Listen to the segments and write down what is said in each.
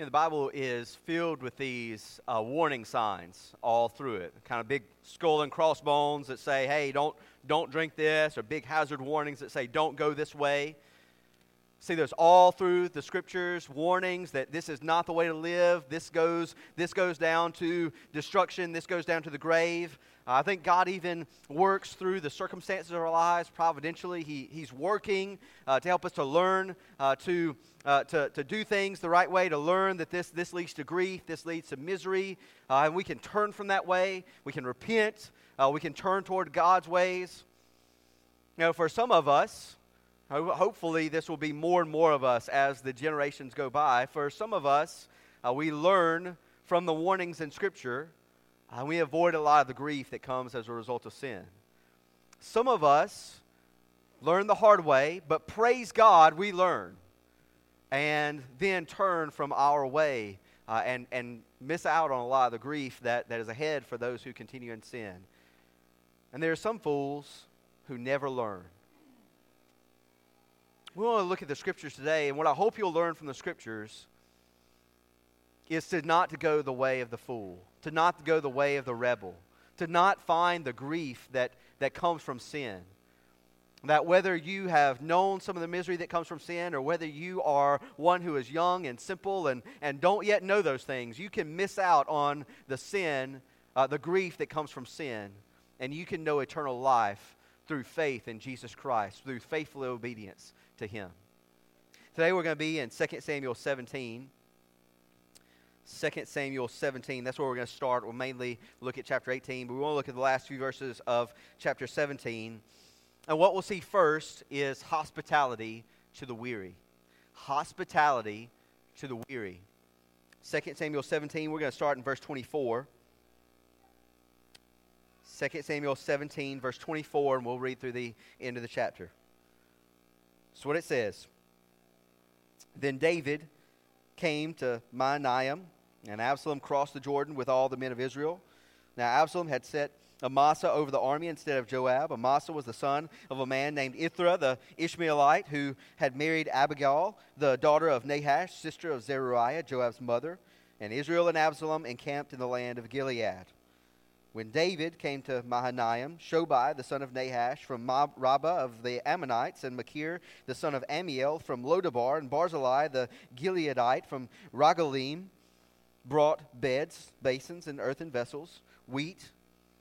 Know, the Bible is filled with these uh, warning signs all through it. Kind of big skull and crossbones that say, hey, don't, don't drink this, or big hazard warnings that say, don't go this way. See, there's all through the scriptures warnings that this is not the way to live. This goes, this goes down to destruction. This goes down to the grave. Uh, I think God even works through the circumstances of our lives providentially. He, he's working uh, to help us to learn uh, to, uh, to, to do things the right way, to learn that this, this leads to grief, this leads to misery, uh, and we can turn from that way. We can repent. Uh, we can turn toward God's ways. You know, for some of us, Hopefully, this will be more and more of us as the generations go by. For some of us, uh, we learn from the warnings in Scripture, and we avoid a lot of the grief that comes as a result of sin. Some of us learn the hard way, but praise God, we learn. And then turn from our way uh, and, and miss out on a lot of the grief that, that is ahead for those who continue in sin. And there are some fools who never learn we want to look at the scriptures today, and what I hope you'll learn from the scriptures is to not to go the way of the fool, to not go the way of the rebel, to not find the grief that, that comes from sin. That whether you have known some of the misery that comes from sin, or whether you are one who is young and simple and, and don't yet know those things, you can miss out on the sin, uh, the grief that comes from sin, and you can know eternal life through faith in Jesus Christ, through faithful obedience to him. Today we're going to be in 2 Samuel 17. 2 Samuel 17, that's where we're going to start. We'll mainly look at chapter 18, but we want to look at the last few verses of chapter 17. And what we'll see first is hospitality to the weary. Hospitality to the weary. 2 Samuel 17, we're going to start in verse 24. 2 Samuel 17, verse 24, and we'll read through the end of the chapter. That's what it says. Then David came to Mahanaim, and Absalom crossed the Jordan with all the men of Israel. Now Absalom had set Amasa over the army instead of Joab. Amasa was the son of a man named Ithra the Ishmaelite who had married Abigail, the daughter of Nahash, sister of Zeruiah, Joab's mother. And Israel and Absalom encamped in the land of Gilead. When David came to Mahanaim, Shobai, the son of Nahash, from Rabbah of the Ammonites, and Machir, the son of Ammiel from Lodabar, and Barzillai, the Gileadite, from Rogelim, brought beds, basins, and earthen vessels, wheat,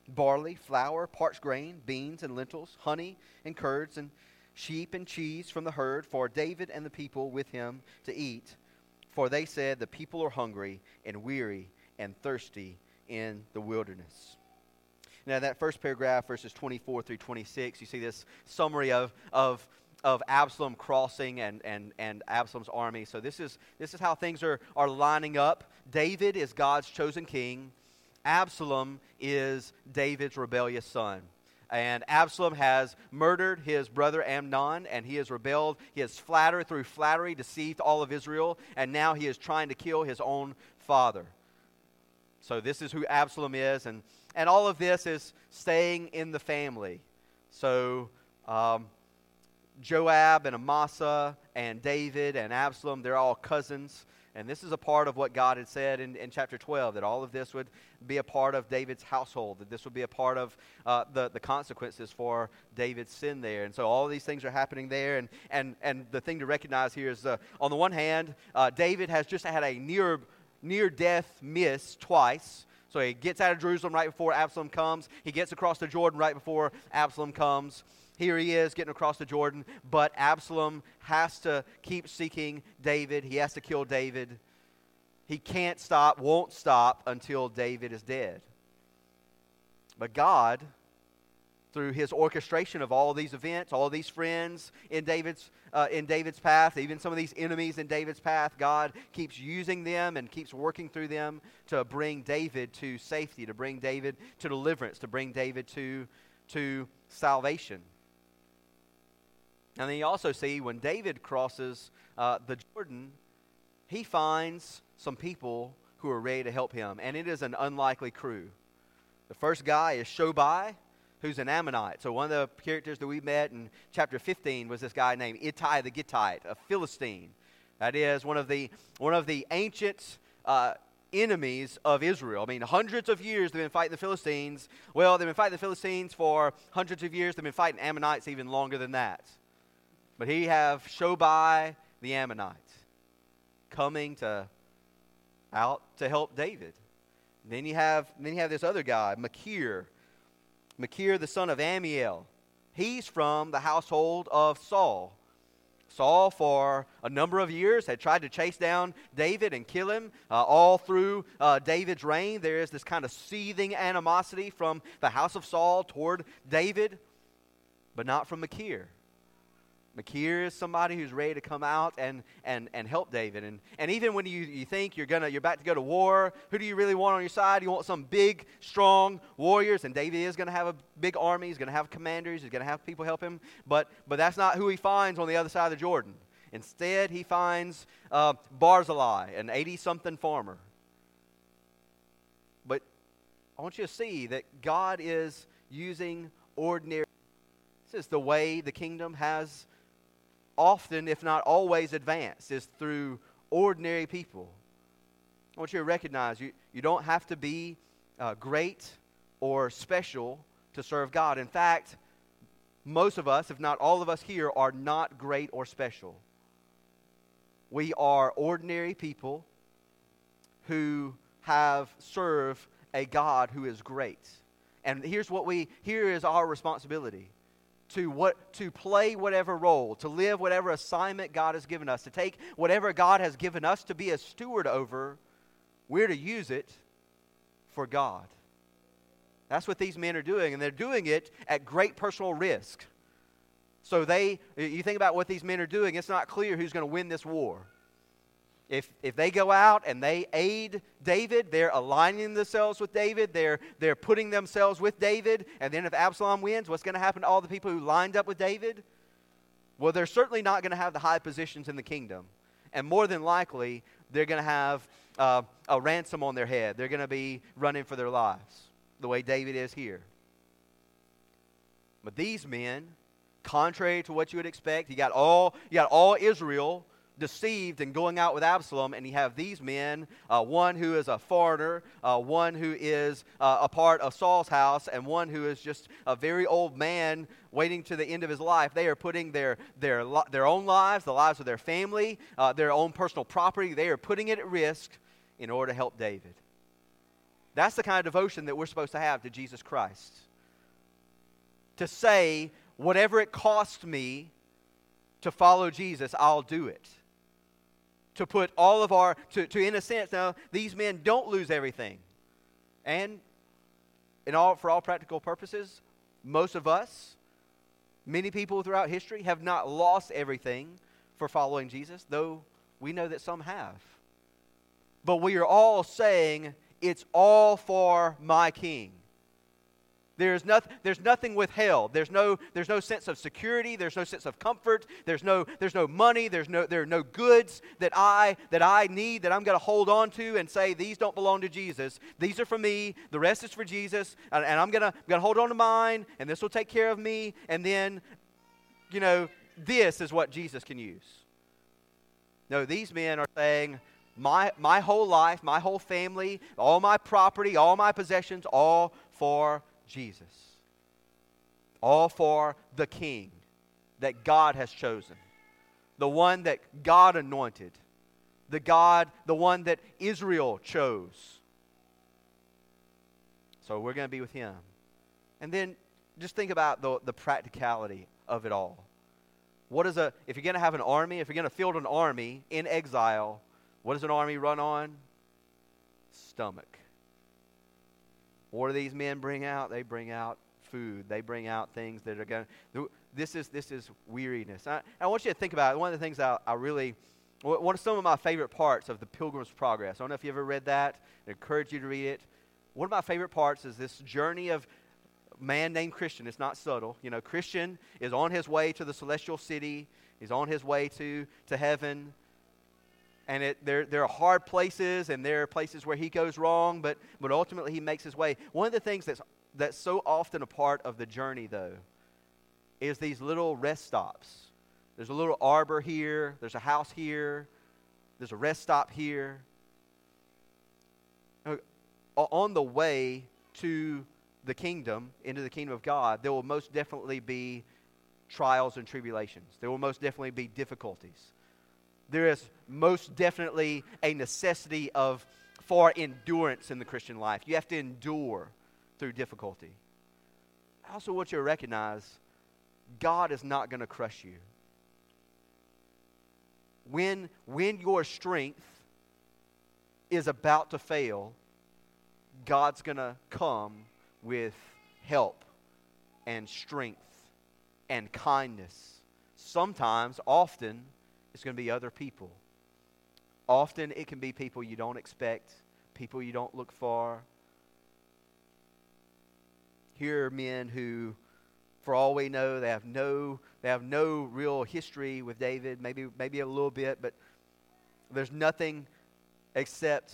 barley, flour, parched grain, beans, and lentils, honey, and curds, and sheep and cheese from the herd for David and the people with him to eat. For they said, The people are hungry and weary and thirsty in the wilderness. Now, that first paragraph, verses 24 through 26, you see this summary of, of, of Absalom crossing and, and, and Absalom's army. So, this is, this is how things are, are lining up. David is God's chosen king, Absalom is David's rebellious son. And Absalom has murdered his brother Amnon, and he has rebelled. He has flattered through flattery, deceived all of Israel, and now he is trying to kill his own father. So, this is who Absalom is, and and all of this is staying in the family. So, um, Joab and Amasa and David and Absalom, they're all cousins. And this is a part of what God had said in, in chapter 12 that all of this would be a part of David's household, that this would be a part of uh, the, the consequences for David's sin there. And so all these things are happening there. And, and, and the thing to recognize here is uh, on the one hand, uh, David has just had a near, near death miss twice. So he gets out of Jerusalem right before Absalom comes. He gets across the Jordan right before Absalom comes. Here he is getting across the Jordan, but Absalom has to keep seeking David. He has to kill David. He can't stop, won't stop until David is dead. But God through his orchestration of all of these events, all these friends in David's, uh, in David's path, even some of these enemies in David's path, God keeps using them and keeps working through them to bring David to safety, to bring David to deliverance, to bring David to, to salvation. And then you also see when David crosses uh, the Jordan, he finds some people who are ready to help him, and it is an unlikely crew. The first guy is Shobai who's an Ammonite. So one of the characters that we met in chapter 15 was this guy named Ittai the Gittite, a Philistine. That is one of the, one of the ancient uh, enemies of Israel. I mean, hundreds of years they've been fighting the Philistines. Well, they've been fighting the Philistines for hundreds of years. They've been fighting Ammonites even longer than that. But he have Shobai the Ammonite coming to out to help David. Then you have then you have this other guy, Machir. Machir, the son of Ammiel. He's from the household of Saul. Saul, for a number of years, had tried to chase down David and kill him. Uh, all through uh, David's reign, there is this kind of seething animosity from the house of Saul toward David, but not from Machir. Machir is somebody who's ready to come out and, and, and help David. And, and even when you, you think you're, gonna, you're about to go to war, who do you really want on your side? You want some big, strong warriors, and David is going to have a big army. He's going to have commanders. He's going to have people help him. But, but that's not who he finds on the other side of the Jordan. Instead, he finds uh, Barzillai, an 80 something farmer. But I want you to see that God is using ordinary. This is the way the kingdom has often, if not always, advanced is through ordinary people. I want you to recognize you, you don't have to be uh, great or special to serve God. In fact, most of us, if not all of us here, are not great or special. We are ordinary people who have served a God who is great. And here's what we here is our responsibility to what to play whatever role, to live whatever assignment God has given us, to take whatever God has given us to be a steward over, we're to use it for God. That's what these men are doing, and they're doing it at great personal risk. So they you think about what these men are doing, it's not clear who's going to win this war. If, if they go out and they aid David, they're aligning themselves with David, they're, they're putting themselves with David, and then if Absalom wins, what's going to happen to all the people who lined up with David? Well, they're certainly not going to have the high positions in the kingdom. And more than likely, they're going to have uh, a ransom on their head. They're going to be running for their lives, the way David is here. But these men, contrary to what you would expect, you got all, you got all Israel deceived and going out with Absalom, and you have these men uh, one who is a foreigner, uh, one who is uh, a part of Saul's house, and one who is just a very old man waiting to the end of his life. They are putting their, their, their own lives, the lives of their family, uh, their own personal property, they are putting it at risk in order to help David. That's the kind of devotion that we're supposed to have to Jesus Christ. To say, whatever it costs me to follow Jesus, I'll do it to put all of our, to, to in a sense, now these men don't lose everything. And in all, for all practical purposes, most of us, many people throughout history have not lost everything for following Jesus, though we know that some have. But we are all saying, it's all for my king. There's, nothing, there's nothing withheld. There's no, there's no sense of security. There's no sense of comfort. There's no, there's no money. There's no, there are no goods that I, that I need that I'm going to hold on to and say, these don't belong to Jesus. These are for me. The rest is for Jesus. And, and I'm going to hold on to mine, and this will take care of me. And then, you know, this is what Jesus can use. No, these men are saying, my, my whole life, my whole family, all my property, all my possessions, all for Jesus. All for the King that God has chosen, the one that God anointed, the God, the one that Israel chose. So we're going to be with him. And then just think about the, the practicality of it all. What is a, if you're going to have an army, if you're going to field an army in exile, what does an army run on? Stomach. What do these men bring out? They bring out food. They bring out things that are going to. This is, this is weariness. I, I want you to think about it. One of the things I, I really. One of some of my favorite parts of the Pilgrim's Progress. I don't know if you ever read that. I encourage you to read it. One of my favorite parts is this journey of man named Christian. It's not subtle. You know, Christian is on his way to the celestial city. He's on his way to, to heaven and it, there, there are hard places and there are places where he goes wrong, but, but ultimately he makes his way. One of the things that's, that's so often a part of the journey, though, is these little rest stops. There's a little arbor here, there's a house here, there's a rest stop here. On the way to the kingdom, into the kingdom of God, there will most definitely be trials and tribulations. There will most definitely be difficulties. There is most definitely a necessity of for endurance in the Christian life. You have to endure through difficulty. I also want you to recognize God is not going to crush you. When, when your strength is about to fail, God's going to come with help and strength and kindness. Sometimes, often, it's going to be other people. Often, it can be people you don't expect, people you don't look for. Here are men who, for all we know, they have no, they have no real history with David, maybe, maybe a little bit, but there's nothing except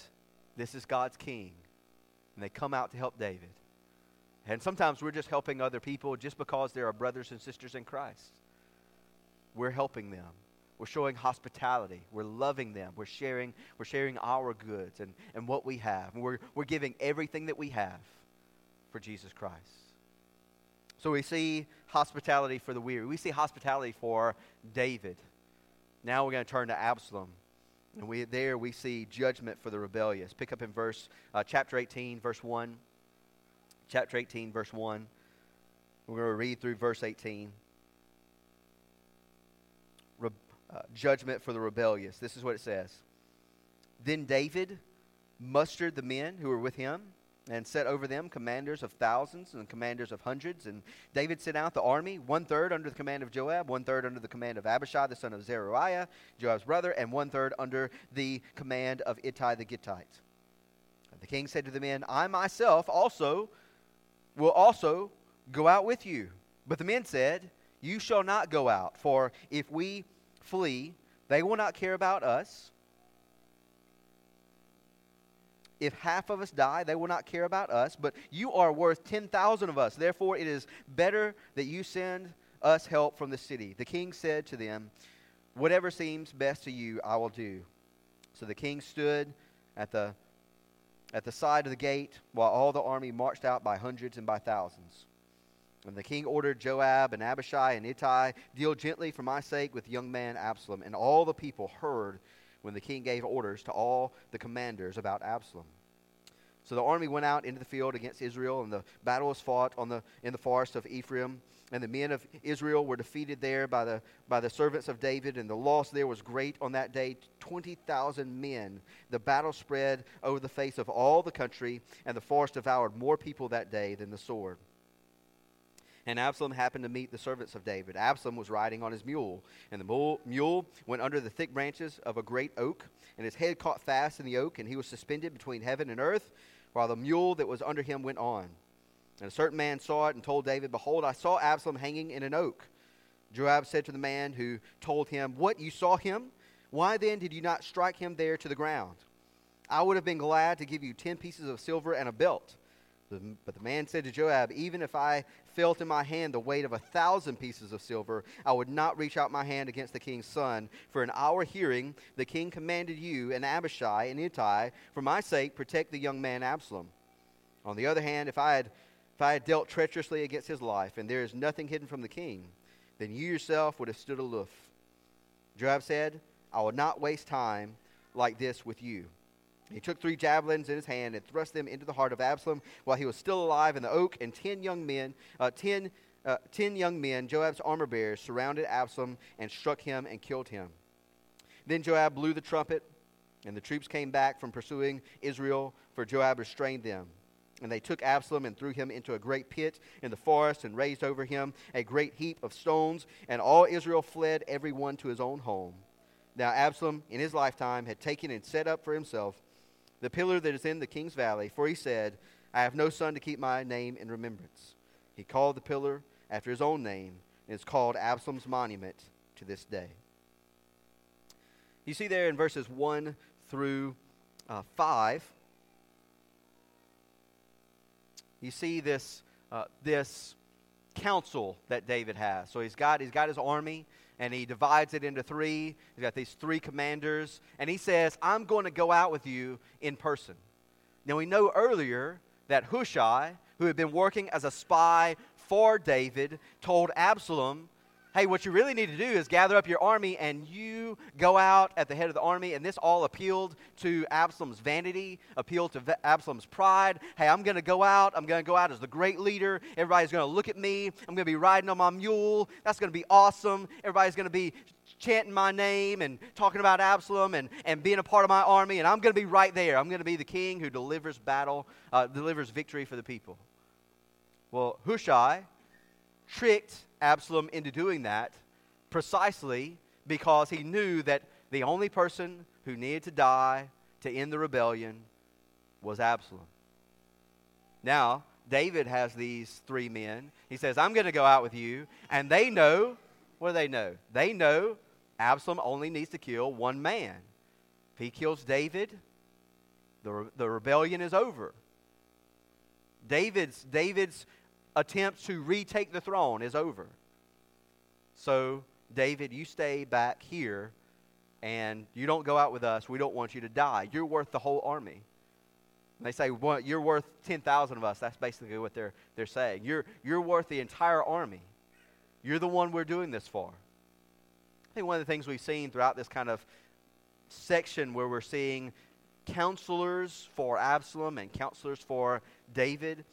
this is God's king. And they come out to help David. And sometimes we're just helping other people just because they are brothers and sisters in Christ. We're helping them. We're showing hospitality. We're loving them. We're sharing, we're sharing our goods and, and what we have. We're, we're giving everything that we have for Jesus Christ. So we see hospitality for the weary. We see hospitality for David. Now we're going to turn to Absalom. And we, there we see judgment for the rebellious. Pick up in verse, uh, chapter 18, verse 1 chapter 18, verse 1. We're going to read through verse 18. Re- uh, judgment for the rebellious. This is what it says. Then David mustered the men who were with him and set over them commanders of thousands and commanders of hundreds. And David sent out the army, one third under the command of Joab, one third under the command of Abishai, the son of Zeruiah, Joab's brother, and one third under the command of Ittai the Gittite. And the king said to the men, I myself also will also go out with you. But the men said, You shall not go out, for if we flee, they will not care about us. If half of us die, they will not care about us, but you are worth 10,000 of us. Therefore, it is better that you send us help from the city. The king said to them, Whatever seems best to you, I will do. So the king stood at the at the side of the gate while all the army marched out by hundreds and by thousands. And the king ordered Joab and Abishai and Ittai, Deal gently for my sake with young man Absalom. And all the people heard when the king gave orders to all the commanders about Absalom. So the army went out into the field against Israel, and the battle was fought on the, in the forest of Ephraim. And the men of Israel were defeated there by the, by the servants of David, and the loss there was great on that day 20,000 men. The battle spread over the face of all the country, and the forest devoured more people that day than the sword. And Absalom happened to meet the servants of David. Absalom was riding on his mule, and the mule went under the thick branches of a great oak, and his head caught fast in the oak, and he was suspended between heaven and earth while the mule that was under him went on. And a certain man saw it and told David, Behold, I saw Absalom hanging in an oak. Joab said to the man who told him, What, you saw him? Why then did you not strike him there to the ground? I would have been glad to give you ten pieces of silver and a belt. But the man said to Joab, Even if I felt in my hand the weight of a thousand pieces of silver, I would not reach out my hand against the king's son. For in our hearing, the king commanded you and Abishai and Ittai, for my sake, protect the young man Absalom. On the other hand, if I had, if I had dealt treacherously against his life, and there is nothing hidden from the king, then you yourself would have stood aloof. Joab said, I will not waste time like this with you. He took three javelins in his hand and thrust them into the heart of Absalom while he was still alive in the oak, and ten young men, uh, ten, uh, ten young men, Joab's armor bearers, surrounded Absalom and struck him and killed him. Then Joab blew the trumpet, and the troops came back from pursuing Israel, for Joab restrained them. And they took Absalom and threw him into a great pit in the forest and raised over him a great heap of stones, and all Israel fled, every one to his own home. Now Absalom, in his lifetime, had taken and set up for himself the pillar that is in the king's valley, for he said, I have no son to keep my name in remembrance. He called the pillar after his own name, and it's called Absalom's monument to this day. You see there in verses 1 through uh, 5, you see this, uh, this council that David has. So he's got, he's got his army, and he divides it into three. He's got these three commanders, and he says, I'm going to go out with you in person. Now, we know earlier that Hushai, who had been working as a spy for David, told Absalom hey, what you really need to do is gather up your army and you go out at the head of the army. And this all appealed to Absalom's vanity, appealed to Absalom's pride. Hey, I'm going to go out. I'm going to go out as the great leader. Everybody's going to look at me. I'm going to be riding on my mule. That's going to be awesome. Everybody's going to be chanting my name and talking about Absalom and, and being a part of my army. And I'm going to be right there. I'm going to be the king who delivers battle, uh, delivers victory for the people. Well, Hushai tricked Absalom into doing that precisely because he knew that the only person who needed to die to end the rebellion was Absalom. Now, David has these three men. He says, I'm going to go out with you. And they know, what do they know? They know Absalom only needs to kill one man. If he kills David, the, the rebellion is over. David's, David's attempt to retake the throne is over. So, David, you stay back here and you don't go out with us. We don't want you to die. You're worth the whole army. And they say, well, You're worth 10,000 of us. That's basically what they're, they're saying. You're, you're worth the entire army. You're the one we're doing this for. I think one of the things we've seen throughout this kind of section where we're seeing counselors for Absalom and counselors for David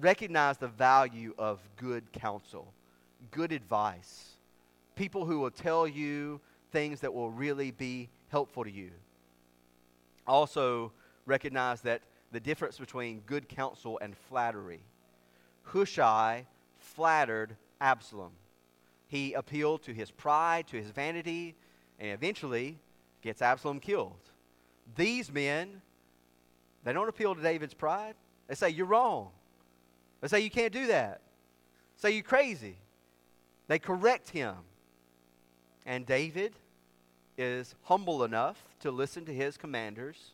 recognize the value of good counsel, good advice, people who will tell you things that will really be helpful to you. Also, recognize that the difference between good counsel and flattery. Hushai flattered Absalom. He appealed to his pride, to his vanity, and eventually gets Absalom killed. These men, they don't appeal to David's pride. They say, You're wrong. They say, You can't do that. Say, You're crazy. They correct him. And David is humble enough to listen to his commanders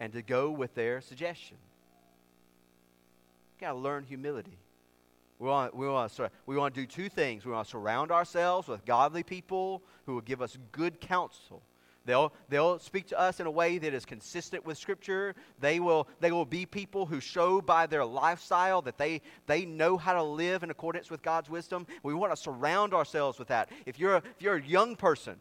and to go with their suggestion. Got to learn humility. We want, we, want to, we want to do two things. We want to surround ourselves with godly people who will give us good counsel They'll, they'll speak to us in a way that is consistent with Scripture. They will, they will be people who show by their lifestyle that they, they know how to live in accordance with God's wisdom. We want to surround ourselves with that. If you're a, if you're a young person,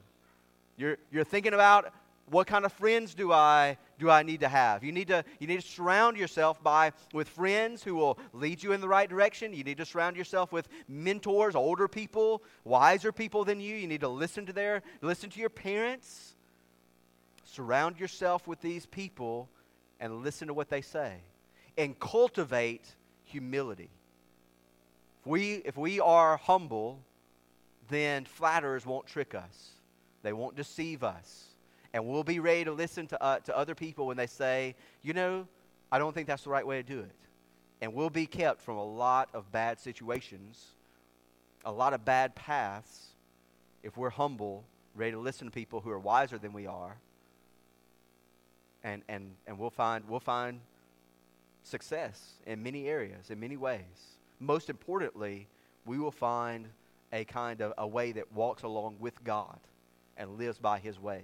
you're, you're thinking about what kind of friends do I, do I need to have? You need to, you need to surround yourself by, with friends who will lead you in the right direction. You need to surround yourself with mentors, older people, wiser people than you. You need to listen to their, listen to your parents Surround yourself with these people and listen to what they say. And cultivate humility. If we, if we are humble, then flatterers won't trick us, they won't deceive us. And we'll be ready to listen to, uh, to other people when they say, you know, I don't think that's the right way to do it. And we'll be kept from a lot of bad situations, a lot of bad paths, if we're humble, ready to listen to people who are wiser than we are and, and, and we'll, find, we'll find success in many areas, in many ways. Most importantly, we will find a kind of a way that walks along with God and lives by his ways.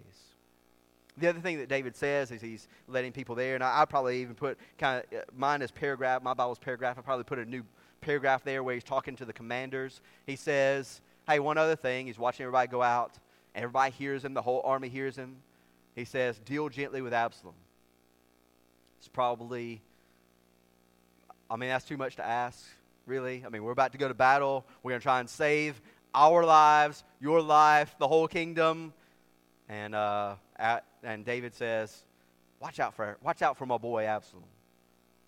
The other thing that David says is he's letting people there, and I, I probably even put kind of uh, mine is paragraph, my Bible's paragraph. I probably put a new paragraph there where he's talking to the commanders. He says, Hey, one other thing, he's watching everybody go out. Everybody hears him, the whole army hears him he says, Deal gently with Absalom. It's probably, I mean, that's too much to ask, really. I mean, we're about to go to battle. We're going to try and save our lives, your life, the whole kingdom. And, uh, at, and David says, watch out for, watch out for my boy Absalom.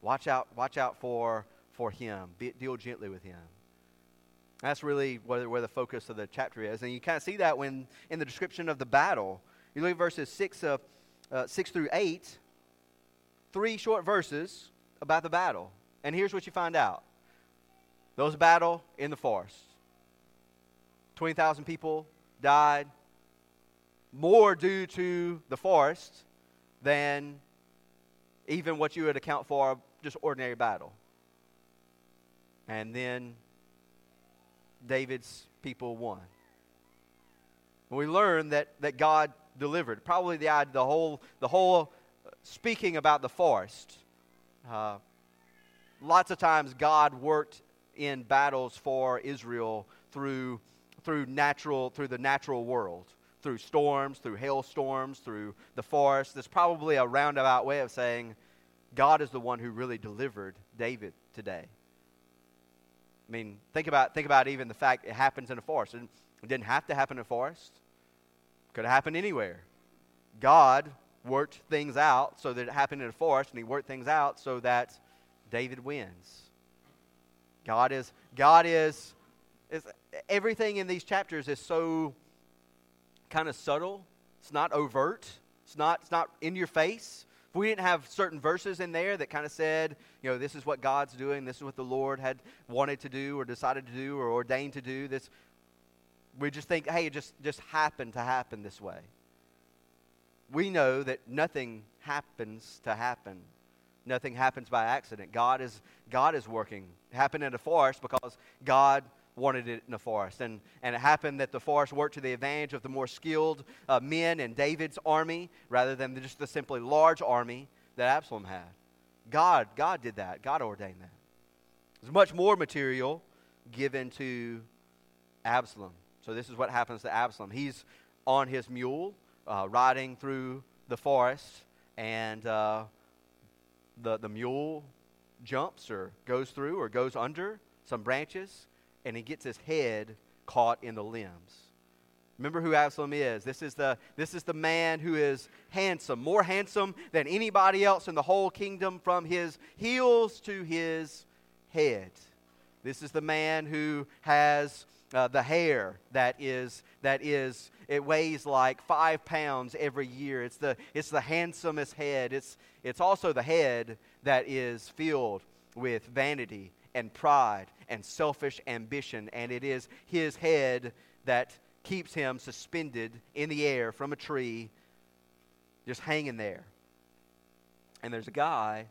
Watch out, watch out for, for him. Be, deal gently with him. That's really where, where the focus of the chapter is. And you kind of see that when in the description of the battle you look at verses 6, uh, uh, 6 through 8, three short verses about the battle. And here's what you find out a battle in the forest. 20,000 people died, more due to the forest than even what you would account for just ordinary battle. And then David's people won. we learn that, that God delivered. Probably the, the, whole, the whole speaking about the forest. Uh, lots of times God worked in battles for Israel through, through, natural, through the natural world, through storms, through hailstorms, through the forest. There's probably a roundabout way of saying God is the one who really delivered David today. I mean, think about, think about even the fact it happens in a forest. It didn't have to happen in a forest. Could have happened anywhere. God worked things out so that it happened in a forest, and he worked things out so that David wins. God is, God is, is everything in these chapters is so kind of subtle. It's not overt. It's not, it's not in your face. If we didn't have certain verses in there that kind of said, you know, this is what God's doing, this is what the Lord had wanted to do or decided to do or ordained to do, this we just think, hey, it just, just happened to happen this way. We know that nothing happens to happen. Nothing happens by accident. God is, God is working. It happened in a forest because God wanted it in a forest. And, and it happened that the forest worked to the advantage of the more skilled uh, men in David's army rather than just the simply large army that Absalom had. God, God did that. God ordained that. There's much more material given to Absalom. So this is what happens to Absalom. He's on his mule, uh, riding through the forest, and uh, the, the mule jumps or goes through or goes under some branches, and he gets his head caught in the limbs. Remember who Absalom is. This is the, this is the man who is handsome, more handsome than anybody else in the whole kingdom, from his heels to his head. This is the man who has uh, the hair that is that is it weighs like five pounds every year. It's the it's the handsomest head. It's it's also the head that is filled with vanity and pride and selfish ambition. And it is his head that keeps him suspended in the air from a tree just hanging there. And there's a guy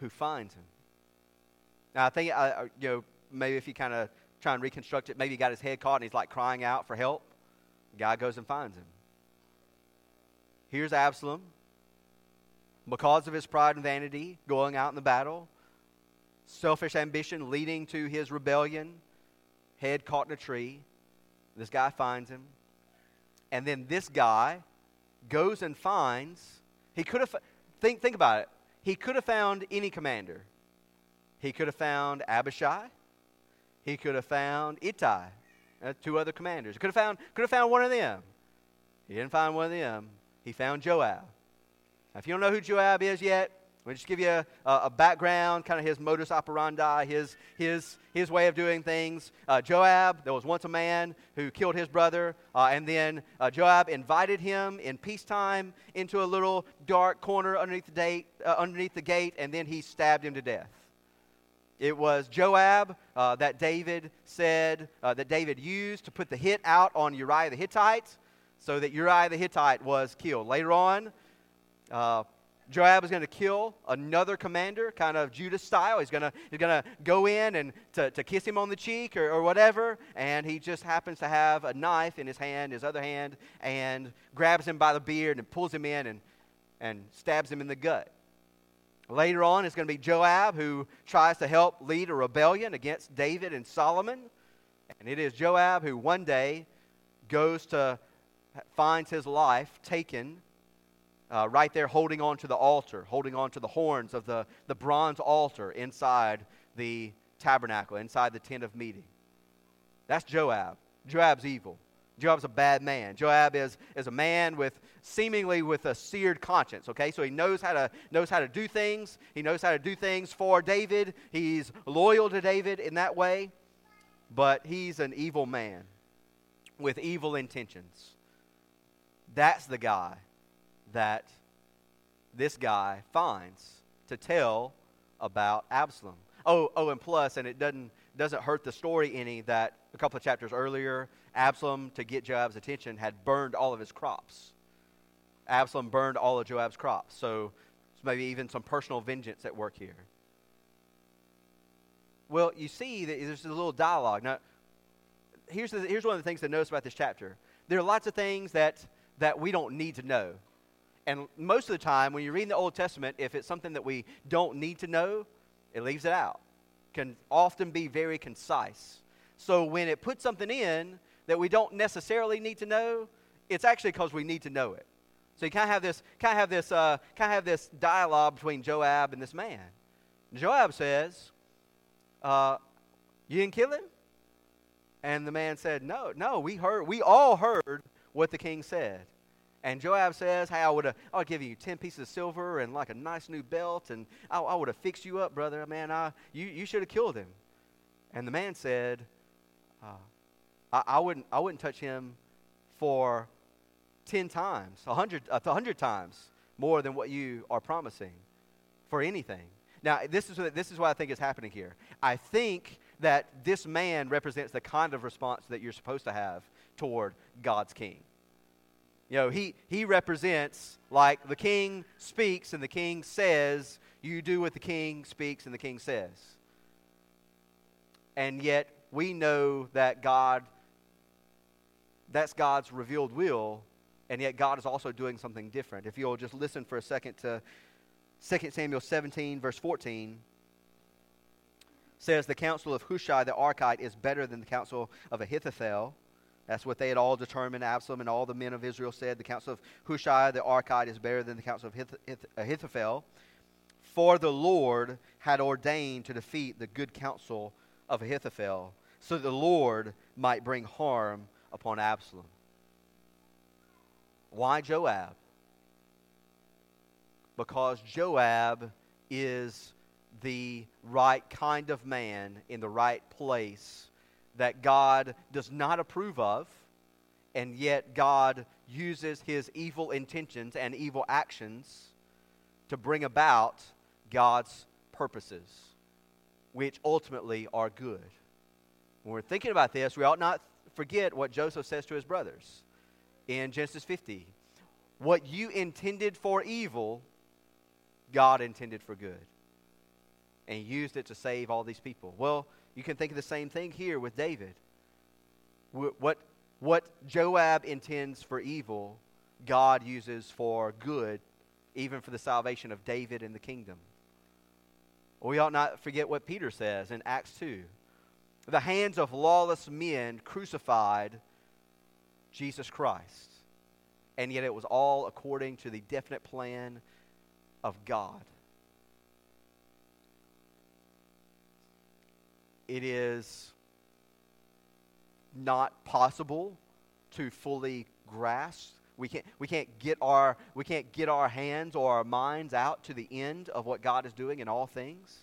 who finds him. Now i think I, you know maybe if you kind of try and reconstruct it. Maybe he got his head caught and he's like crying out for help. guy goes and finds him. Here's Absalom, because of his pride and vanity, going out in the battle, selfish ambition leading to his rebellion, head caught in a tree. This guy finds him. And then this guy goes and finds, he could have, think, think about it. He could have found any commander. He could have found Abishai. He could have found Ittai, uh, two other commanders. Could have found, could have found one of them. He didn't find one of them. He found Joab. Now, if you don't know who Joab is yet, we'll just give you a, a background, kind of his modus operandi, his, his, his way of doing things. Uh, Joab, there was once a man who killed his brother, uh, and then uh, Joab invited him in peacetime into a little dark corner underneath the, date, uh, underneath the gate, and then he stabbed him to death. It was Joab uh, that David said, uh, that David used to put the hit out on Uriah the Hittite so that Uriah the Hittite was killed. Later on, uh, Joab is going to kill another commander, kind of Judas style. He's going to, he's to go in and to, to kiss him on the cheek or, or whatever, and he just happens to have a knife in his hand, his other hand, and grabs him by the beard and pulls him in and, and stabs him in the gut. Later on, it's going to be Joab who tries to help lead a rebellion against David and Solomon. And it is Joab who one day goes to, finds his life taken uh, right there holding on to the altar, holding on to the horns of the, the bronze altar inside the tabernacle, inside the tent of meeting. That's Joab. Joab's evil. Joab's a bad man. Joab is, is a man with seemingly with a seared conscience, okay? So he knows how to knows how to do things. He knows how to do things for David. He's loyal to David in that way, but he's an evil man with evil intentions. That's the guy that this guy finds to tell about Absalom. Oh, oh, and plus, and it doesn't doesn't hurt the story any that a couple of chapters earlier, Absalom, to get Joab's attention, had burned all of his crops. Absalom burned all of Joab's crops. So, so maybe even some personal vengeance at work here. Well, you see that there's a little dialogue. Now, here's, the, here's one of the things to notice about this chapter. there are lots of things that, that we don't need to know. And most of the time, when you read the Old Testament, if it's something that we don't need to know, it leaves it out. Can often be very concise. So when it puts something in that we don't necessarily need to know, it's actually because we need to know it. So you kind of have this, kind of have this, uh, kind of have this dialogue between Joab and this man. Joab says, uh, "You didn't kill him," and the man said, "No, no. We heard. We all heard what the king said." And Joab says, "Hey, I would have. I'll give you ten pieces of silver and like a nice new belt, and I, I would have fixed you up, brother. Man, I, you, you should have killed him." And the man said, uh, I, I, wouldn't. I wouldn't touch him for 10 times, 100, uh, 100 times more than what you are promising for anything. Now, this is, what, this is what I think is happening here. I think that this man represents the kind of response that you're supposed to have toward God's king. You know, he, he represents like the king speaks and the king says, you do what the king speaks and the king says. And yet, we know that God, that's God's revealed will, and yet God is also doing something different. If you'll just listen for a second to 2 Samuel 17, verse 14, says the counsel of Hushai the Archite is better than the counsel of Ahithophel. That's what they had all determined. Absalom and all the men of Israel said the counsel of Hushai the Archite is better than the counsel of Ahithophel. For the Lord had ordained to defeat the good counsel of Ahithophel, so that the Lord might bring harm upon Absalom. Why Joab? Because Joab is the right kind of man in the right place that God does not approve of, and yet God uses his evil intentions and evil actions to bring about God's purposes, which ultimately are good. When we're thinking about this, we ought not forget what Joseph says to his brothers in Genesis 50. What you intended for evil, God intended for good. And used it to save all these people. Well, you can think of the same thing here with David. What, what Joab intends for evil, God uses for good, even for the salvation of David and the kingdom. We ought not forget what Peter says in Acts 2. The hands of lawless men crucified Jesus Christ. And yet it was all according to the definite plan of God. It is not possible to fully grasp. We can't, we, can't get our, we can't get our hands or our minds out to the end of what God is doing in all things.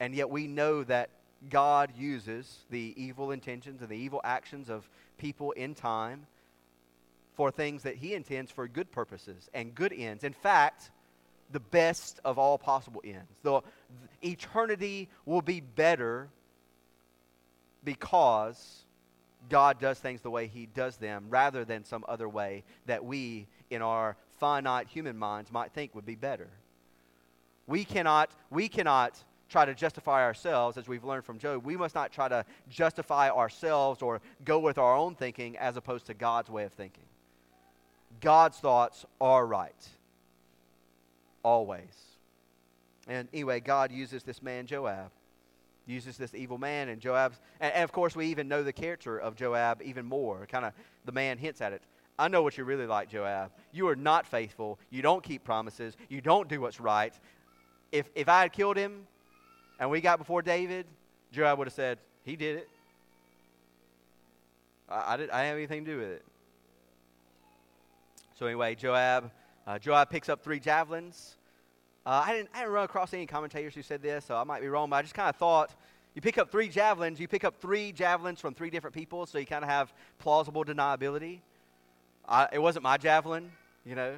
And yet we know that God uses the evil intentions and the evil actions of people in time for things that He intends for good purposes and good ends. In fact, the best of all possible ends. The, the eternity will be better because God does things the way He does them rather than some other way that we, in our finite human minds, might think would be better. We cannot, we cannot try to justify ourselves, as we've learned from Job. We must not try to justify ourselves or go with our own thinking as opposed to God's way of thinking. God's thoughts are right. Always. And anyway, God uses this man, Joab. Uses this evil man, and Joab's. And, and of course, we even know the character of Joab even more. Kind of the man hints at it. I know what you're really like, Joab. You are not faithful. You don't keep promises. You don't do what's right. If, if I had killed him, and we got before David, Joab would have said, He did it. I, I, did, I didn't have anything to do with it. So, anyway, Joab, uh, Joab picks up three javelins. Uh, I, didn't, I didn't run across any commentators who said this, so I might be wrong, but I just kind of thought you pick up three javelins, you pick up three javelins from three different people, so you kind of have plausible deniability. I, it wasn't my javelin, you know,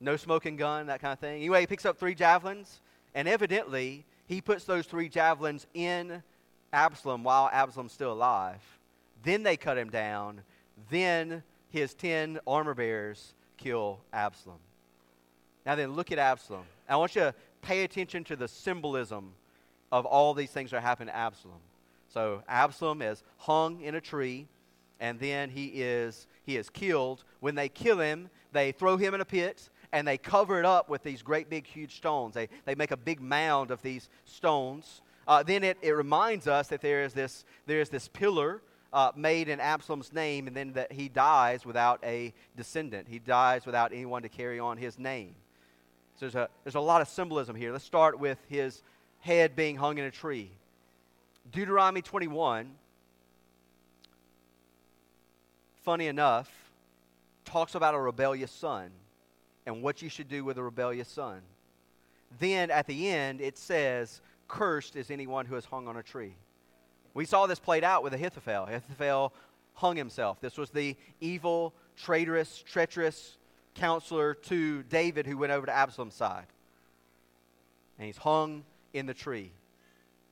no smoking gun, that kind of thing. Anyway, he picks up three javelins, and evidently he puts those three javelins in Absalom while Absalom's still alive. Then they cut him down. Then his 10 armor bearers kill Absalom. Now, then, look at Absalom. I want you to pay attention to the symbolism of all these things that happen to Absalom. So, Absalom is hung in a tree, and then he is he is killed. When they kill him, they throw him in a pit and they cover it up with these great big huge stones. They they make a big mound of these stones. Uh, then it, it reminds us that there is this there is this pillar uh, made in Absalom's name, and then that he dies without a descendant. He dies without anyone to carry on his name. So there's a, there's a lot of symbolism here. Let's start with his head being hung in a tree. Deuteronomy 21, funny enough, talks about a rebellious son and what you should do with a rebellious son. Then at the end, it says, Cursed is anyone who is hung on a tree. We saw this played out with Ahithophel. Ahithophel hung himself. This was the evil, traitorous, treacherous counselor to David who went over to Absalom's side. And he's hung in the tree.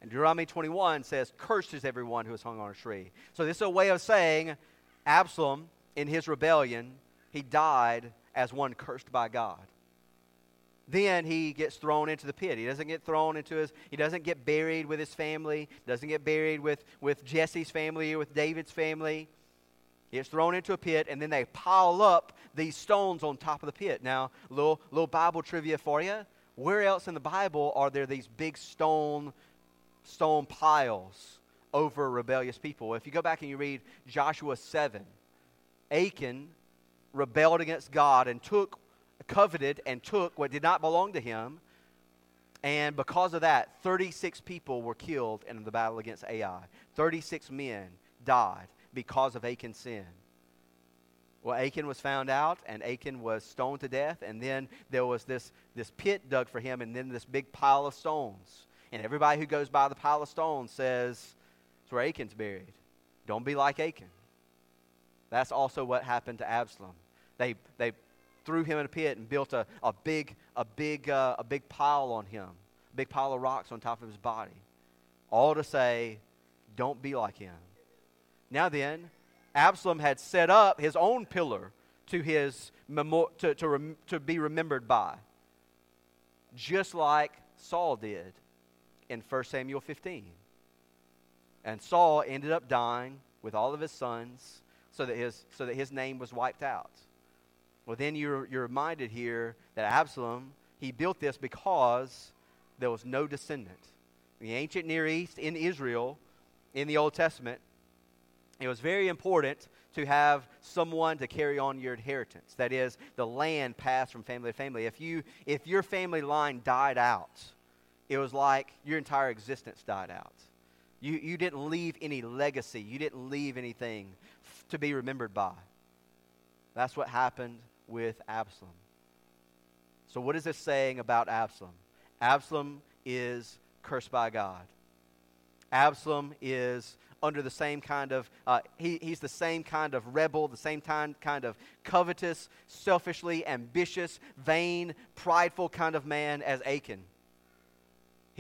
And Deuteronomy 21 says, Cursed is everyone who is hung on a tree. So this is a way of saying Absalom, in his rebellion, he died as one cursed by God. Then he gets thrown into the pit. He doesn't get thrown into his, he doesn't get buried with his family, doesn't get buried with, with Jesse's family or with David's family. He gets thrown into a pit, and then they pile up these stones on top of the pit. Now, little, little Bible trivia for you. Where else in the Bible are there these big stone, stone piles over rebellious people? If you go back and you read Joshua 7, Achan rebelled against God and took, coveted and took what did not belong to him. And because of that, 36 people were killed in the battle against Ai. 36 men died because of Achan's sin. Well, Achan was found out, and Achan was stoned to death, and then there was this, this pit dug for him, and then this big pile of stones. And everybody who goes by the pile of stones says, It's where Achan's buried. Don't be like Achan. That's also what happened to Absalom. They, they threw him in a pit and built a, a big, a, big, uh, a big pile on him, a big pile of rocks on top of his body. All to say, Don't be like him. Now then, Absalom had set up his own pillar to, his memo- to, to, rem- to be remembered by, just like Saul did in 1 Samuel 15. And Saul ended up dying with all of his sons so that his, so that his name was wiped out. Well, then you're, you're reminded here that Absalom, he built this because there was no descendant. In the ancient Near East, in Israel, in the Old Testament, it was very important to have someone to carry on your inheritance. That is, the land passed from family to family. If, you, if your family line died out, it was like your entire existence died out. You, you didn't leave any legacy, you didn't leave anything to be remembered by. That's what happened with Absalom. So, what is this saying about Absalom? Absalom is cursed by God. Absalom is under the same kind of, uh, he, he's the same kind of rebel, the same time, kind of covetous, selfishly ambitious, vain, prideful kind of man as Achan.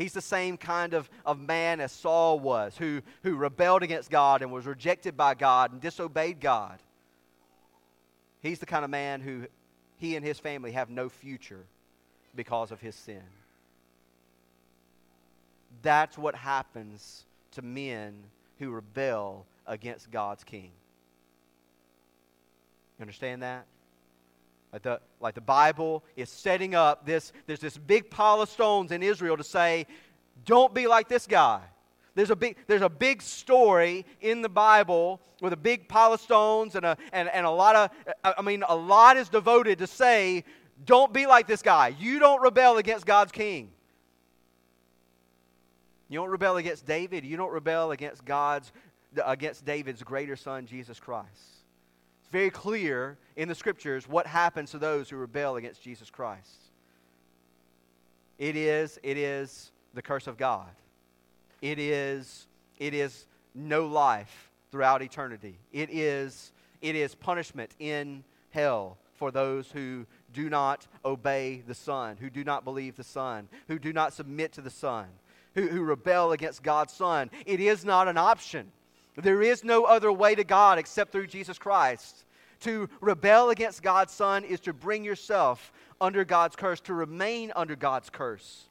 He's the same kind of, of man as Saul was, who, who rebelled against God and was rejected by God and disobeyed God. He's the kind of man who he and his family have no future because of his sin. That's what happens to men who rebel against God's king. You understand that? Like the, like the Bible is setting up this, there's this big pile of stones in Israel to say, don't be like this guy. There's a big, there's a big story in the Bible with a big pile of stones and a, and, and a lot of, I mean, a lot is devoted to say, don't be like this guy. You don't rebel against God's king. You don't rebel against David. You don't rebel against God's, against David's greater son, Jesus Christ. Very clear in the scriptures what happens to those who rebel against Jesus Christ. It is, it is the curse of God. It is, it is no life throughout eternity. It is, it is punishment in hell for those who do not obey the Son, who do not believe the Son, who do not submit to the Son, who, who rebel against God's Son. It is not an option. There is no other way to God except through Jesus Christ. To rebel against God's Son is to bring yourself under God's curse, to remain under God's curse.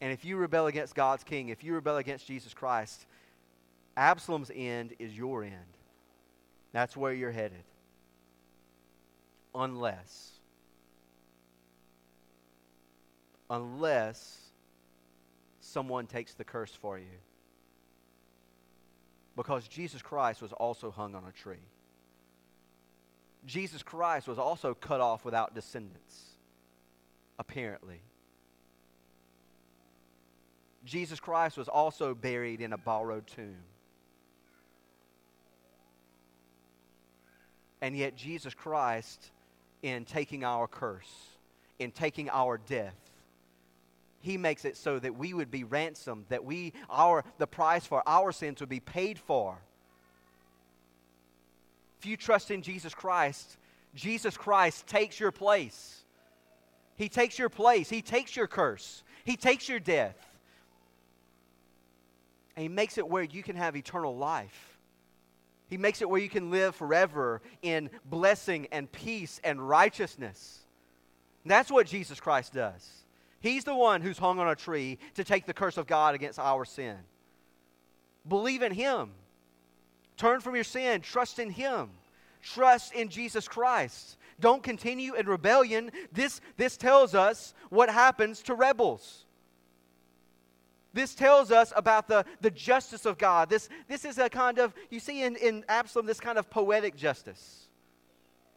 And if you rebel against God's King, if you rebel against Jesus Christ, Absalom's end is your end. That's where you're headed. Unless, unless someone takes the curse for you. Because Jesus Christ was also hung on a tree. Jesus Christ was also cut off without descendants, apparently. Jesus Christ was also buried in a borrowed tomb. And yet, Jesus Christ, in taking our curse, in taking our death, he makes it so that we would be ransomed, that we, our, the price for our sins would be paid for. If you trust in Jesus Christ, Jesus Christ takes your place. He takes your place. He takes your curse. He takes your death. And He makes it where you can have eternal life. He makes it where you can live forever in blessing and peace and righteousness. And that's what Jesus Christ does. He's the one who's hung on a tree to take the curse of God against our sin. Believe in Him. Turn from your sin. Trust in Him. Trust in Jesus Christ. Don't continue in rebellion. This, this tells us what happens to rebels. This tells us about the, the justice of God. This, this is a kind of, you see in, in Absalom, this kind of poetic justice.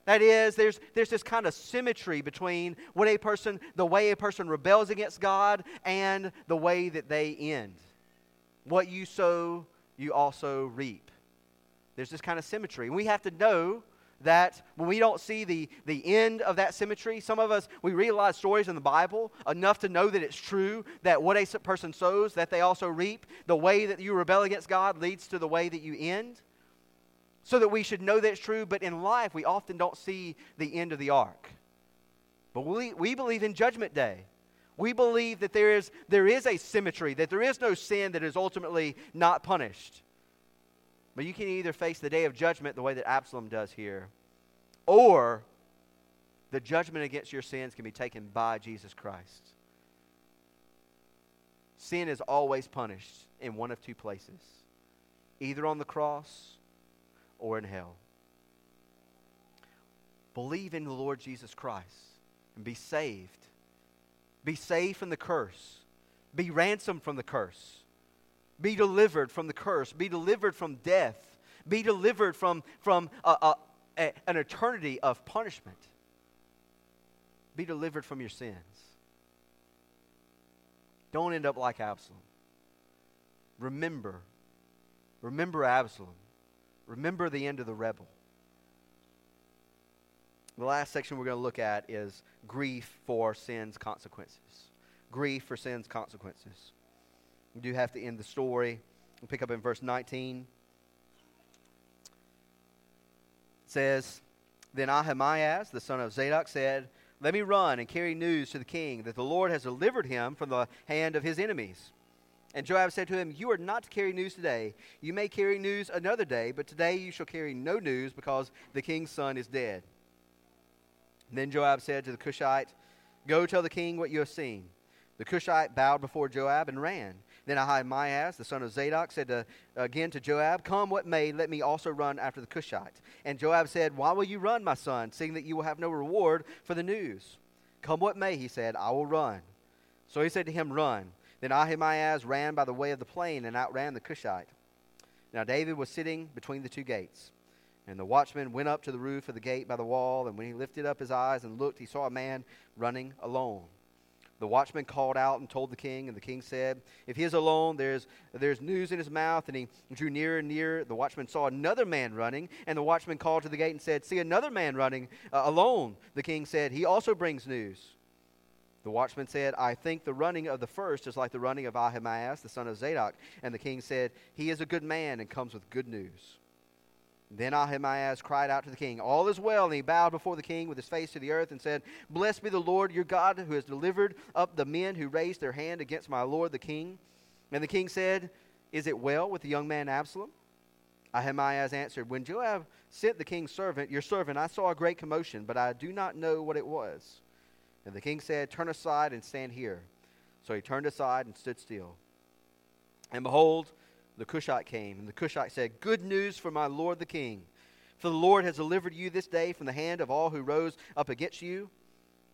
That is, there's, there's this kind of symmetry between what a person, the way a person rebels against God and the way that they end. What you sow, you also reap. There's this kind of symmetry. And we have to know that when we don't see the, the end of that symmetry, some of us, we read a lot of stories in the Bible enough to know that it's true that what a person sows, that they also reap. The way that you rebel against God leads to the way that you end. So that we should know that it's true, but in life, we often don't see the end of the arc. But we, we believe in Judgment Day. We believe that there is, there is a symmetry, that there is no sin that is ultimately not punished. But you can either face the day of judgment the way that Absalom does here, or the judgment against your sins can be taken by Jesus Christ. Sin is always punished in one of two places either on the cross or in hell. Believe in the Lord Jesus Christ and be saved. Be saved from the curse. Be ransomed from the curse. Be delivered from the curse. Be delivered from death. Be delivered from, from a, a, a, an eternity of punishment. Be delivered from your sins. Don't end up like Absalom. Remember, remember Absalom. Remember the end of the rebel. The last section we're going to look at is grief for sin's consequences. Grief for sin's consequences. We do have to end the story. We'll pick up in verse 19. It says, Then Ahimaaz, the son of Zadok, said, Let me run and carry news to the king that the Lord has delivered him from the hand of his enemies. And Joab said to him, You are not to carry news today. You may carry news another day, but today you shall carry no news because the king's son is dead. Then Joab said to the Cushite, Go tell the king what you have seen. The Cushite bowed before Joab and ran. Then Ahimaaz, the son of Zadok, said to, again to Joab, Come what may, let me also run after the Cushite. And Joab said, Why will you run, my son, seeing that you will have no reward for the news? Come what may, he said, I will run. So he said to him, Run. Then Ahimaaz ran by the way of the plain and outran the Cushite. Now David was sitting between the two gates. And the watchman went up to the roof of the gate by the wall, and when he lifted up his eyes and looked, he saw a man running alone. The watchman called out and told the king, and the king said, If he is alone, there's, there's news in his mouth. And he drew nearer and nearer. The watchman saw another man running, and the watchman called to the gate and said, See another man running uh, alone. The king said, He also brings news. The watchman said, I think the running of the first is like the running of Ahimaaz, the son of Zadok. And the king said, He is a good man and comes with good news. Then Ahimaaz cried out to the king, All is well. And he bowed before the king with his face to the earth and said, Blessed be the Lord your God who has delivered up the men who raised their hand against my lord the king. And the king said, Is it well with the young man Absalom? Ahimaaz answered, When Joab sent the king's servant, your servant, I saw a great commotion, but I do not know what it was. The king said, Turn aside and stand here. So he turned aside and stood still. And behold, the Cushite came, and the Cushite said, Good news for my lord the king. For the Lord has delivered you this day from the hand of all who rose up against you.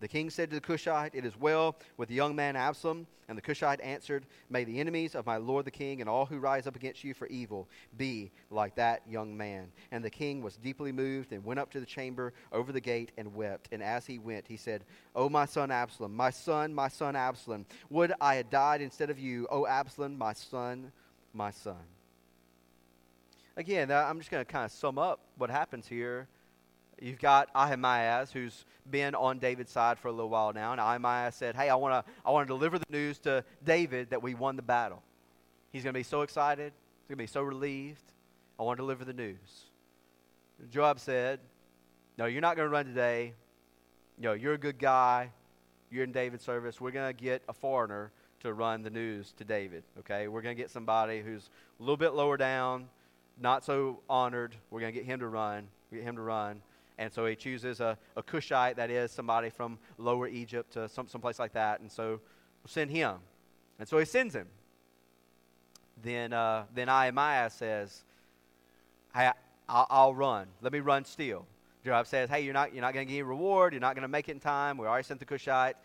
The king said to the Cushite, It is well with the young man Absalom. And the Cushite answered, May the enemies of my lord the king and all who rise up against you for evil be like that young man. And the king was deeply moved and went up to the chamber over the gate and wept. And as he went, he said, O my son Absalom, my son, my son Absalom, would I had died instead of you, O Absalom, my son, my son. Again, I'm just going to kind of sum up what happens here You've got Ahimaaz, who's been on David's side for a little while now, and Ahimaaz said, "Hey, I want to, I want to deliver the news to David that we won the battle." He's going to be so excited. He's going to be so relieved. I want to deliver the news. Joab said, "No, you're not going to run today. You know, you're a good guy. You're in David's service. We're going to get a foreigner to run the news to David. Okay, we're going to get somebody who's a little bit lower down, not so honored. We're going to get him to run. Get him to run." And so he chooses a, a Cushite, that is somebody from lower Egypt to some, someplace like that. And so we'll send him. And so he sends him. Then, uh, then Ahimaaz says, hey, I'll, I'll run. Let me run still. Joab says, hey, you're not, you're not going to get any reward. You're not going to make it in time. We already sent the Cushite.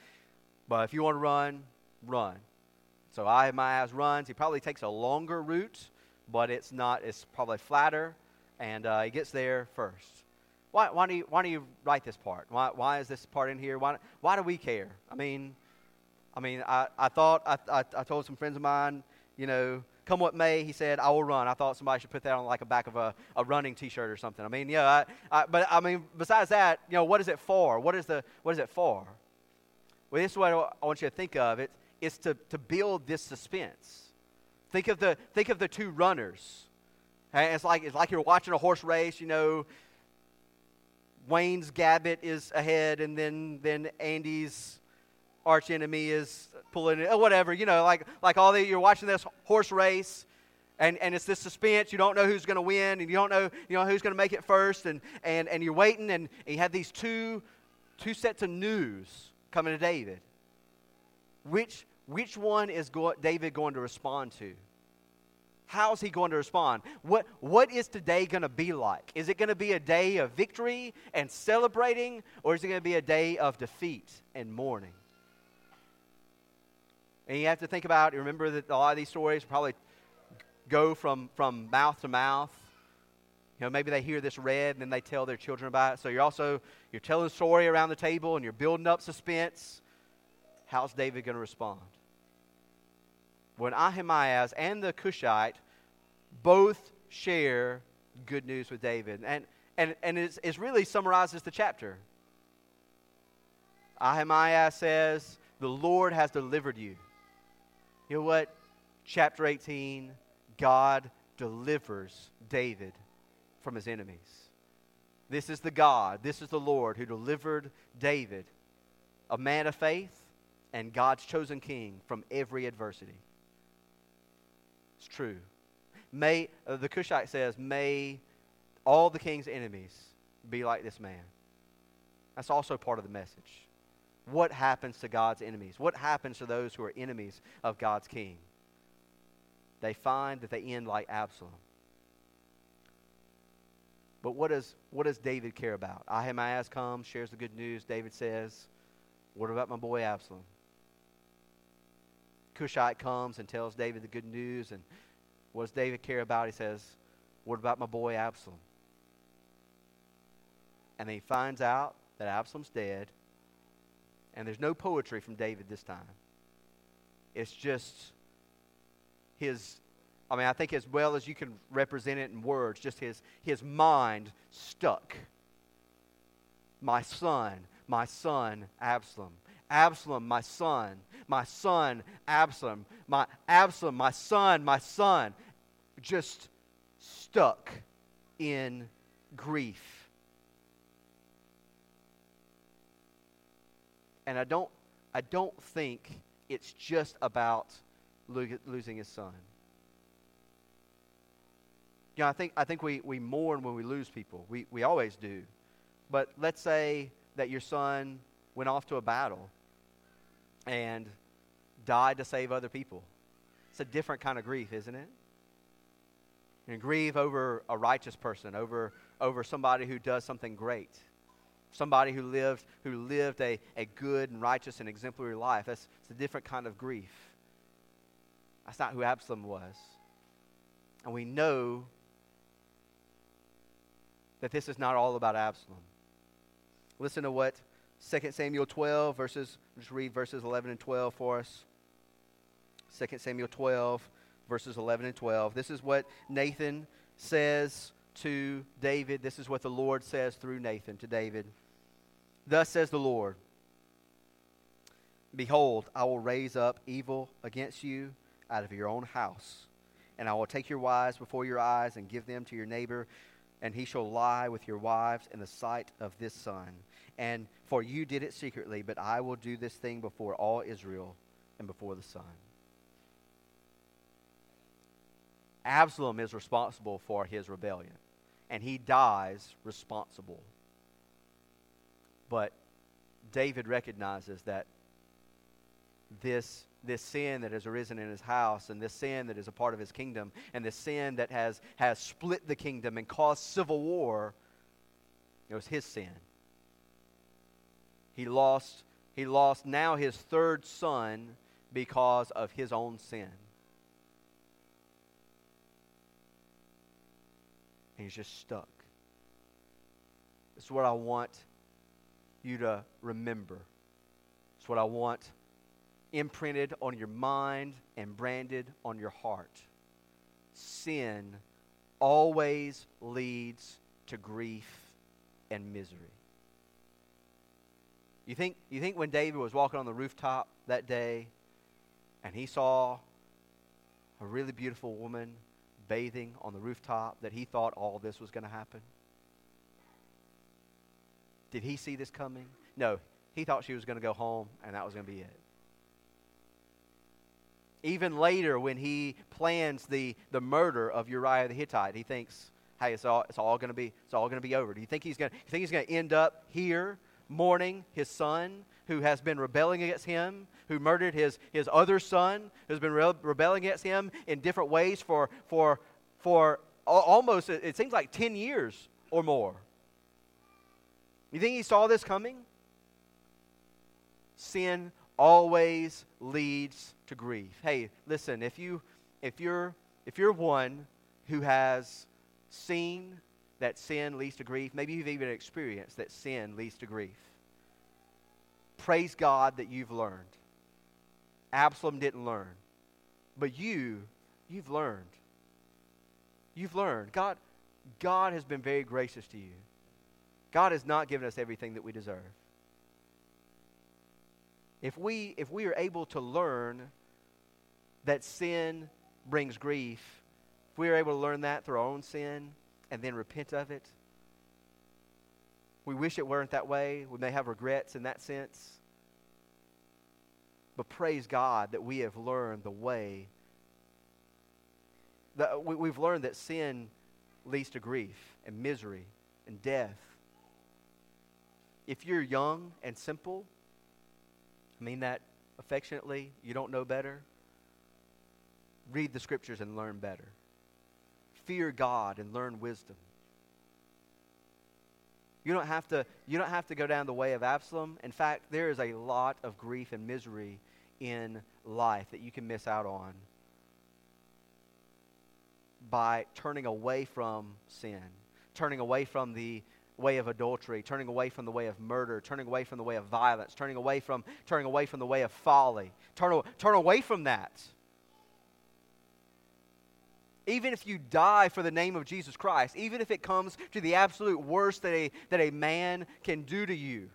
But if you want to run, run. So Ahimaaz runs. He probably takes a longer route, but it's not, it's probably flatter. And uh, he gets there first. Why, why, do you, why do you write this part? Why, why is this part in here? Why, why do we care? I mean, I mean, I, I thought, I, I, I told some friends of mine, you know, come what may, he said, I will run. I thought somebody should put that on like a back of a, a running T-shirt or something. I mean, yeah, I, I, but I mean, besides that, you know, what is it for? What is the, what is it for? Well, this is what I want you to think of. It, it's to, to build this suspense. Think of the, think of the two runners. It's like, it's like you're watching a horse race, you know, Wayne's Gabbett is ahead, and then then Andy's arch enemy is pulling it, or whatever. You know, like like all the you're watching this horse race, and, and it's this suspense. You don't know who's going to win, and you don't know you know who's going to make it first, and, and and you're waiting, and, and you have these two two sets of news coming to David. Which which one is go- David going to respond to? How's he going to respond? What, what is today going to be like? Is it going to be a day of victory and celebrating, or is it going to be a day of defeat and mourning? And you have to think about, you remember that a lot of these stories probably go from, from mouth to mouth. You know, maybe they hear this read and then they tell their children about it. So you're also you're telling a story around the table and you're building up suspense. How's David going to respond? When Ahimaaz and the Cushite both share good news with David. And, and, and it's, it's really summarizes the chapter. Ahimaaz says, The Lord has delivered you. You know what? Chapter 18, God delivers David from his enemies. This is the God, this is the Lord who delivered David, a man of faith and God's chosen king, from every adversity. It's true. May, uh, the Cushite says, may all the king's enemies be like this man. That's also part of the message. What happens to God's enemies? What happens to those who are enemies of God's king? They find that they end like Absalom. But what does, what does David care about? Ahimaaz comes, shares the good news. David says, What about my boy Absalom? Cushite comes and tells David the good news. And what does David care about? He says, What about my boy Absalom? And he finds out that Absalom's dead. And there's no poetry from David this time. It's just his, I mean, I think as well as you can represent it in words, just his, his mind stuck. My son, my son, Absalom. Absalom, my son, my son, Absalom, my Absalom, my son, my son, just stuck in grief. And I don't, I don't think it's just about losing his son. You know, I think, I think we, we mourn when we lose people. We, we always do. But let's say that your son went off to a battle and died to save other people. It's a different kind of grief, isn't it? and grieve over a righteous person, over, over somebody who does something great, somebody who lived, who lived a, a good and righteous and exemplary life. That's it's a different kind of grief. That's not who Absalom was. And we know that this is not all about Absalom. Listen to what 2 Samuel 12, verses, just read verses 11 and 12 for us. 2 Samuel 12, verses 11 and 12. This is what Nathan says to David. This is what the Lord says through Nathan to David. Thus says the Lord Behold, I will raise up evil against you out of your own house, and I will take your wives before your eyes and give them to your neighbor, and he shall lie with your wives in the sight of this sun. And for you did it secretly, but I will do this thing before all Israel and before the sun. Absalom is responsible for his rebellion, and he dies responsible. But David recognizes that this, this sin that has arisen in his house, and this sin that is a part of his kingdom, and this sin that has, has split the kingdom and caused civil war, it was his sin. He lost, he lost now his third son because of his own sin. And he's just stuck. Is what I want you to remember. It's what I want imprinted on your mind and branded on your heart. Sin always leads to grief and misery. You think, you think when David was walking on the rooftop that day and he saw a really beautiful woman bathing on the rooftop that he thought all this was going to happen? Did he see this coming? No. He thought she was going to go home and that was going to be it. Even later, when he plans the, the murder of Uriah the Hittite, he thinks, hey, it's all, it's all going to be it's all going to be over. Do you think he's going you think he's going to end up here mourning his son who has been rebelling against him, who murdered his, his other son, who's been re- rebelling against him in different ways for, for, for almost, it seems like 10 years or more. You think he saw this coming? Sin always leads to grief. Hey, listen, if you if you're if you're one who has seen that sin leads to grief, maybe you've even experienced that sin leads to grief. Praise God that you've learned. Absalom didn't learn. But you, you've learned. You've learned. God, God has been very gracious to you. God has not given us everything that we deserve. If we, if we are able to learn that sin brings grief, if we are able to learn that through our own sin and then repent of it, we wish it weren't that way. We may have regrets in that sense. But praise God that we have learned the way. That we, we've learned that sin leads to grief and misery and death. If you're young and simple, I mean that affectionately, you don't know better, read the scriptures and learn better. Fear God and learn wisdom. You don't have to, you don't have to go down the way of Absalom. In fact, there is a lot of grief and misery in life that you can miss out on by turning away from sin, turning away from the way of adultery, turning away from the way of murder, turning away from the way of violence, turning away from, turning away from the way of folly. Turn, turn away from that. Even if you die for the name of Jesus Christ, even if it comes to the absolute worst that a, that a man can do to you,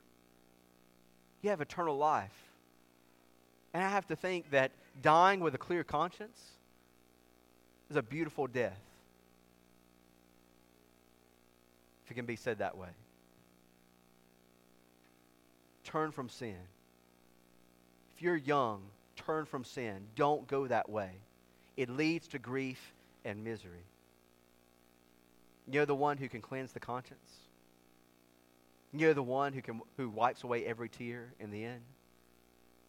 you have eternal life. And I have to think that dying with a clear conscience is a beautiful death if it can be said that way. Turn from sin. If you're young, turn from sin. Don't go that way. It leads to grief and misery. You're the one who can cleanse the conscience. You're the one who, can, who wipes away every tear in the end.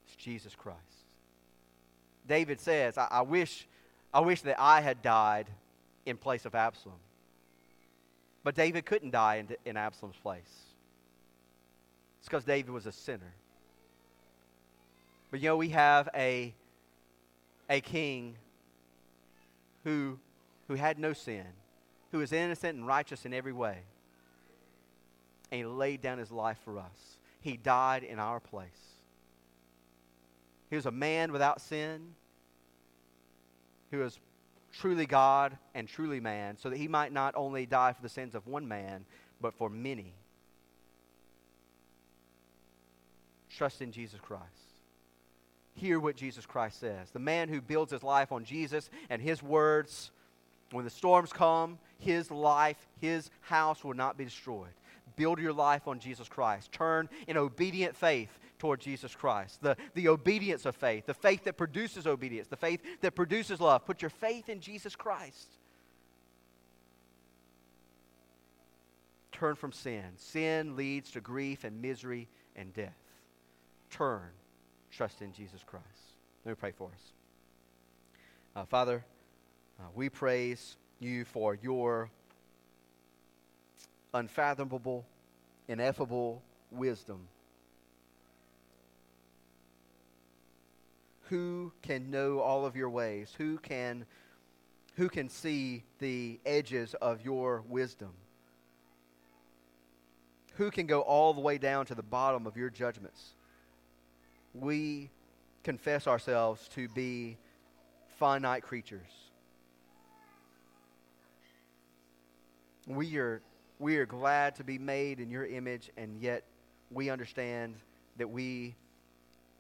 It's Jesus Christ. David says, I, I, wish, I wish that I had died in place of Absalom. But David couldn't die in, in Absalom's place. It's because David was a sinner. But you know, we have a, a king who, who had no sin, who is innocent and righteous in every way. And he laid down his life for us. He died in our place. He was a man without sin, who was truly God and truly man, so that he might not only die for the sins of one man, but for many. Trust in Jesus Christ. Hear what Jesus Christ says. The man who builds his life on Jesus and his words, when the storms come, his life, his house will not be destroyed. Build your life on Jesus Christ. Turn in obedient faith toward Jesus Christ. The, the obedience of faith, the faith that produces obedience, the faith that produces love. Put your faith in Jesus Christ. Turn from sin. Sin leads to grief and misery and death. Turn. Trust in Jesus Christ. Let me pray for us. Uh, Father, uh, we praise you for your unfathomable, ineffable wisdom. Who can know all of your ways? Who can, who can see the edges of your wisdom? Who can go all the way down to the bottom of your judgments? We confess ourselves to be finite creatures. We are we are glad to be made in your image, and yet we understand that we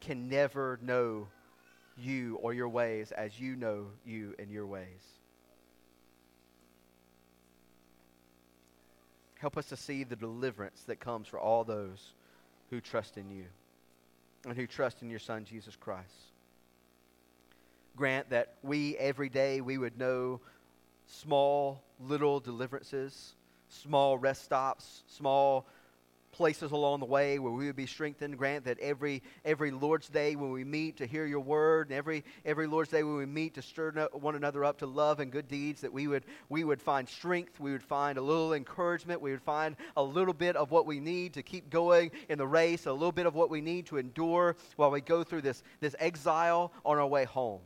can never know you or your ways as you know you and your ways. Help us to see the deliverance that comes for all those who trust in you and who trust in your Son, Jesus Christ. Grant that we, every day, we would know small, little deliverances small rest stops, small places along the way where we would be strengthened. Grant that every every Lord's Day when we meet to hear your word, and every every Lord's Day when we meet to stir one another up to love and good deeds, that we would we would find strength, we would find a little encouragement, we would find a little bit of what we need to keep going in the race, a little bit of what we need to endure while we go through this this exile on our way home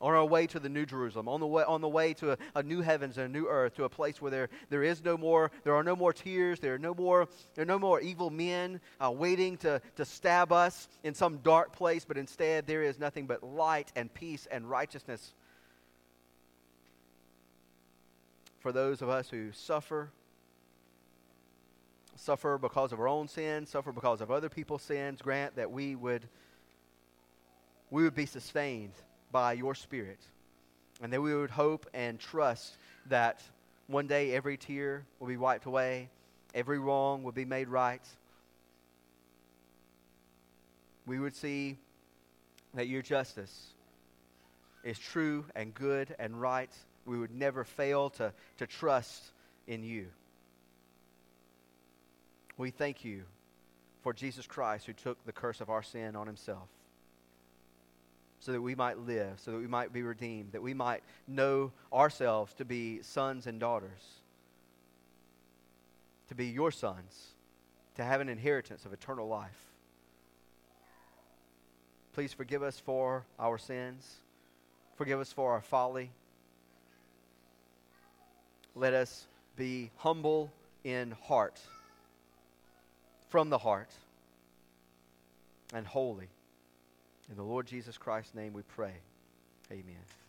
on our way to the New Jerusalem, on the way, on the way to a, a, new heavens and a new earth, to a place where there, there is no more, there are no more tears, there are no more, there are no more evil men uh, waiting to, to stab us in some dark place, but instead there is nothing but light and peace and righteousness for those of us who suffer, suffer because of our own sins, suffer because of other people's sins. Grant that we would, we would be sustained by your Spirit. And that we would hope and trust that one day every tear will be wiped away, every wrong will be made right. We would see that your justice is true and good and right. We would never fail to, to trust in you. We thank you for Jesus Christ who took the curse of our sin on himself so that we might live, so that we might be redeemed, that we might know ourselves to be sons and daughters, to be your sons, to have an inheritance of eternal life. Please forgive us for our sins. Forgive us for our folly. Let us be humble in heart, from the heart, and holy in the Lord Jesus Christ's name we pray. Amen.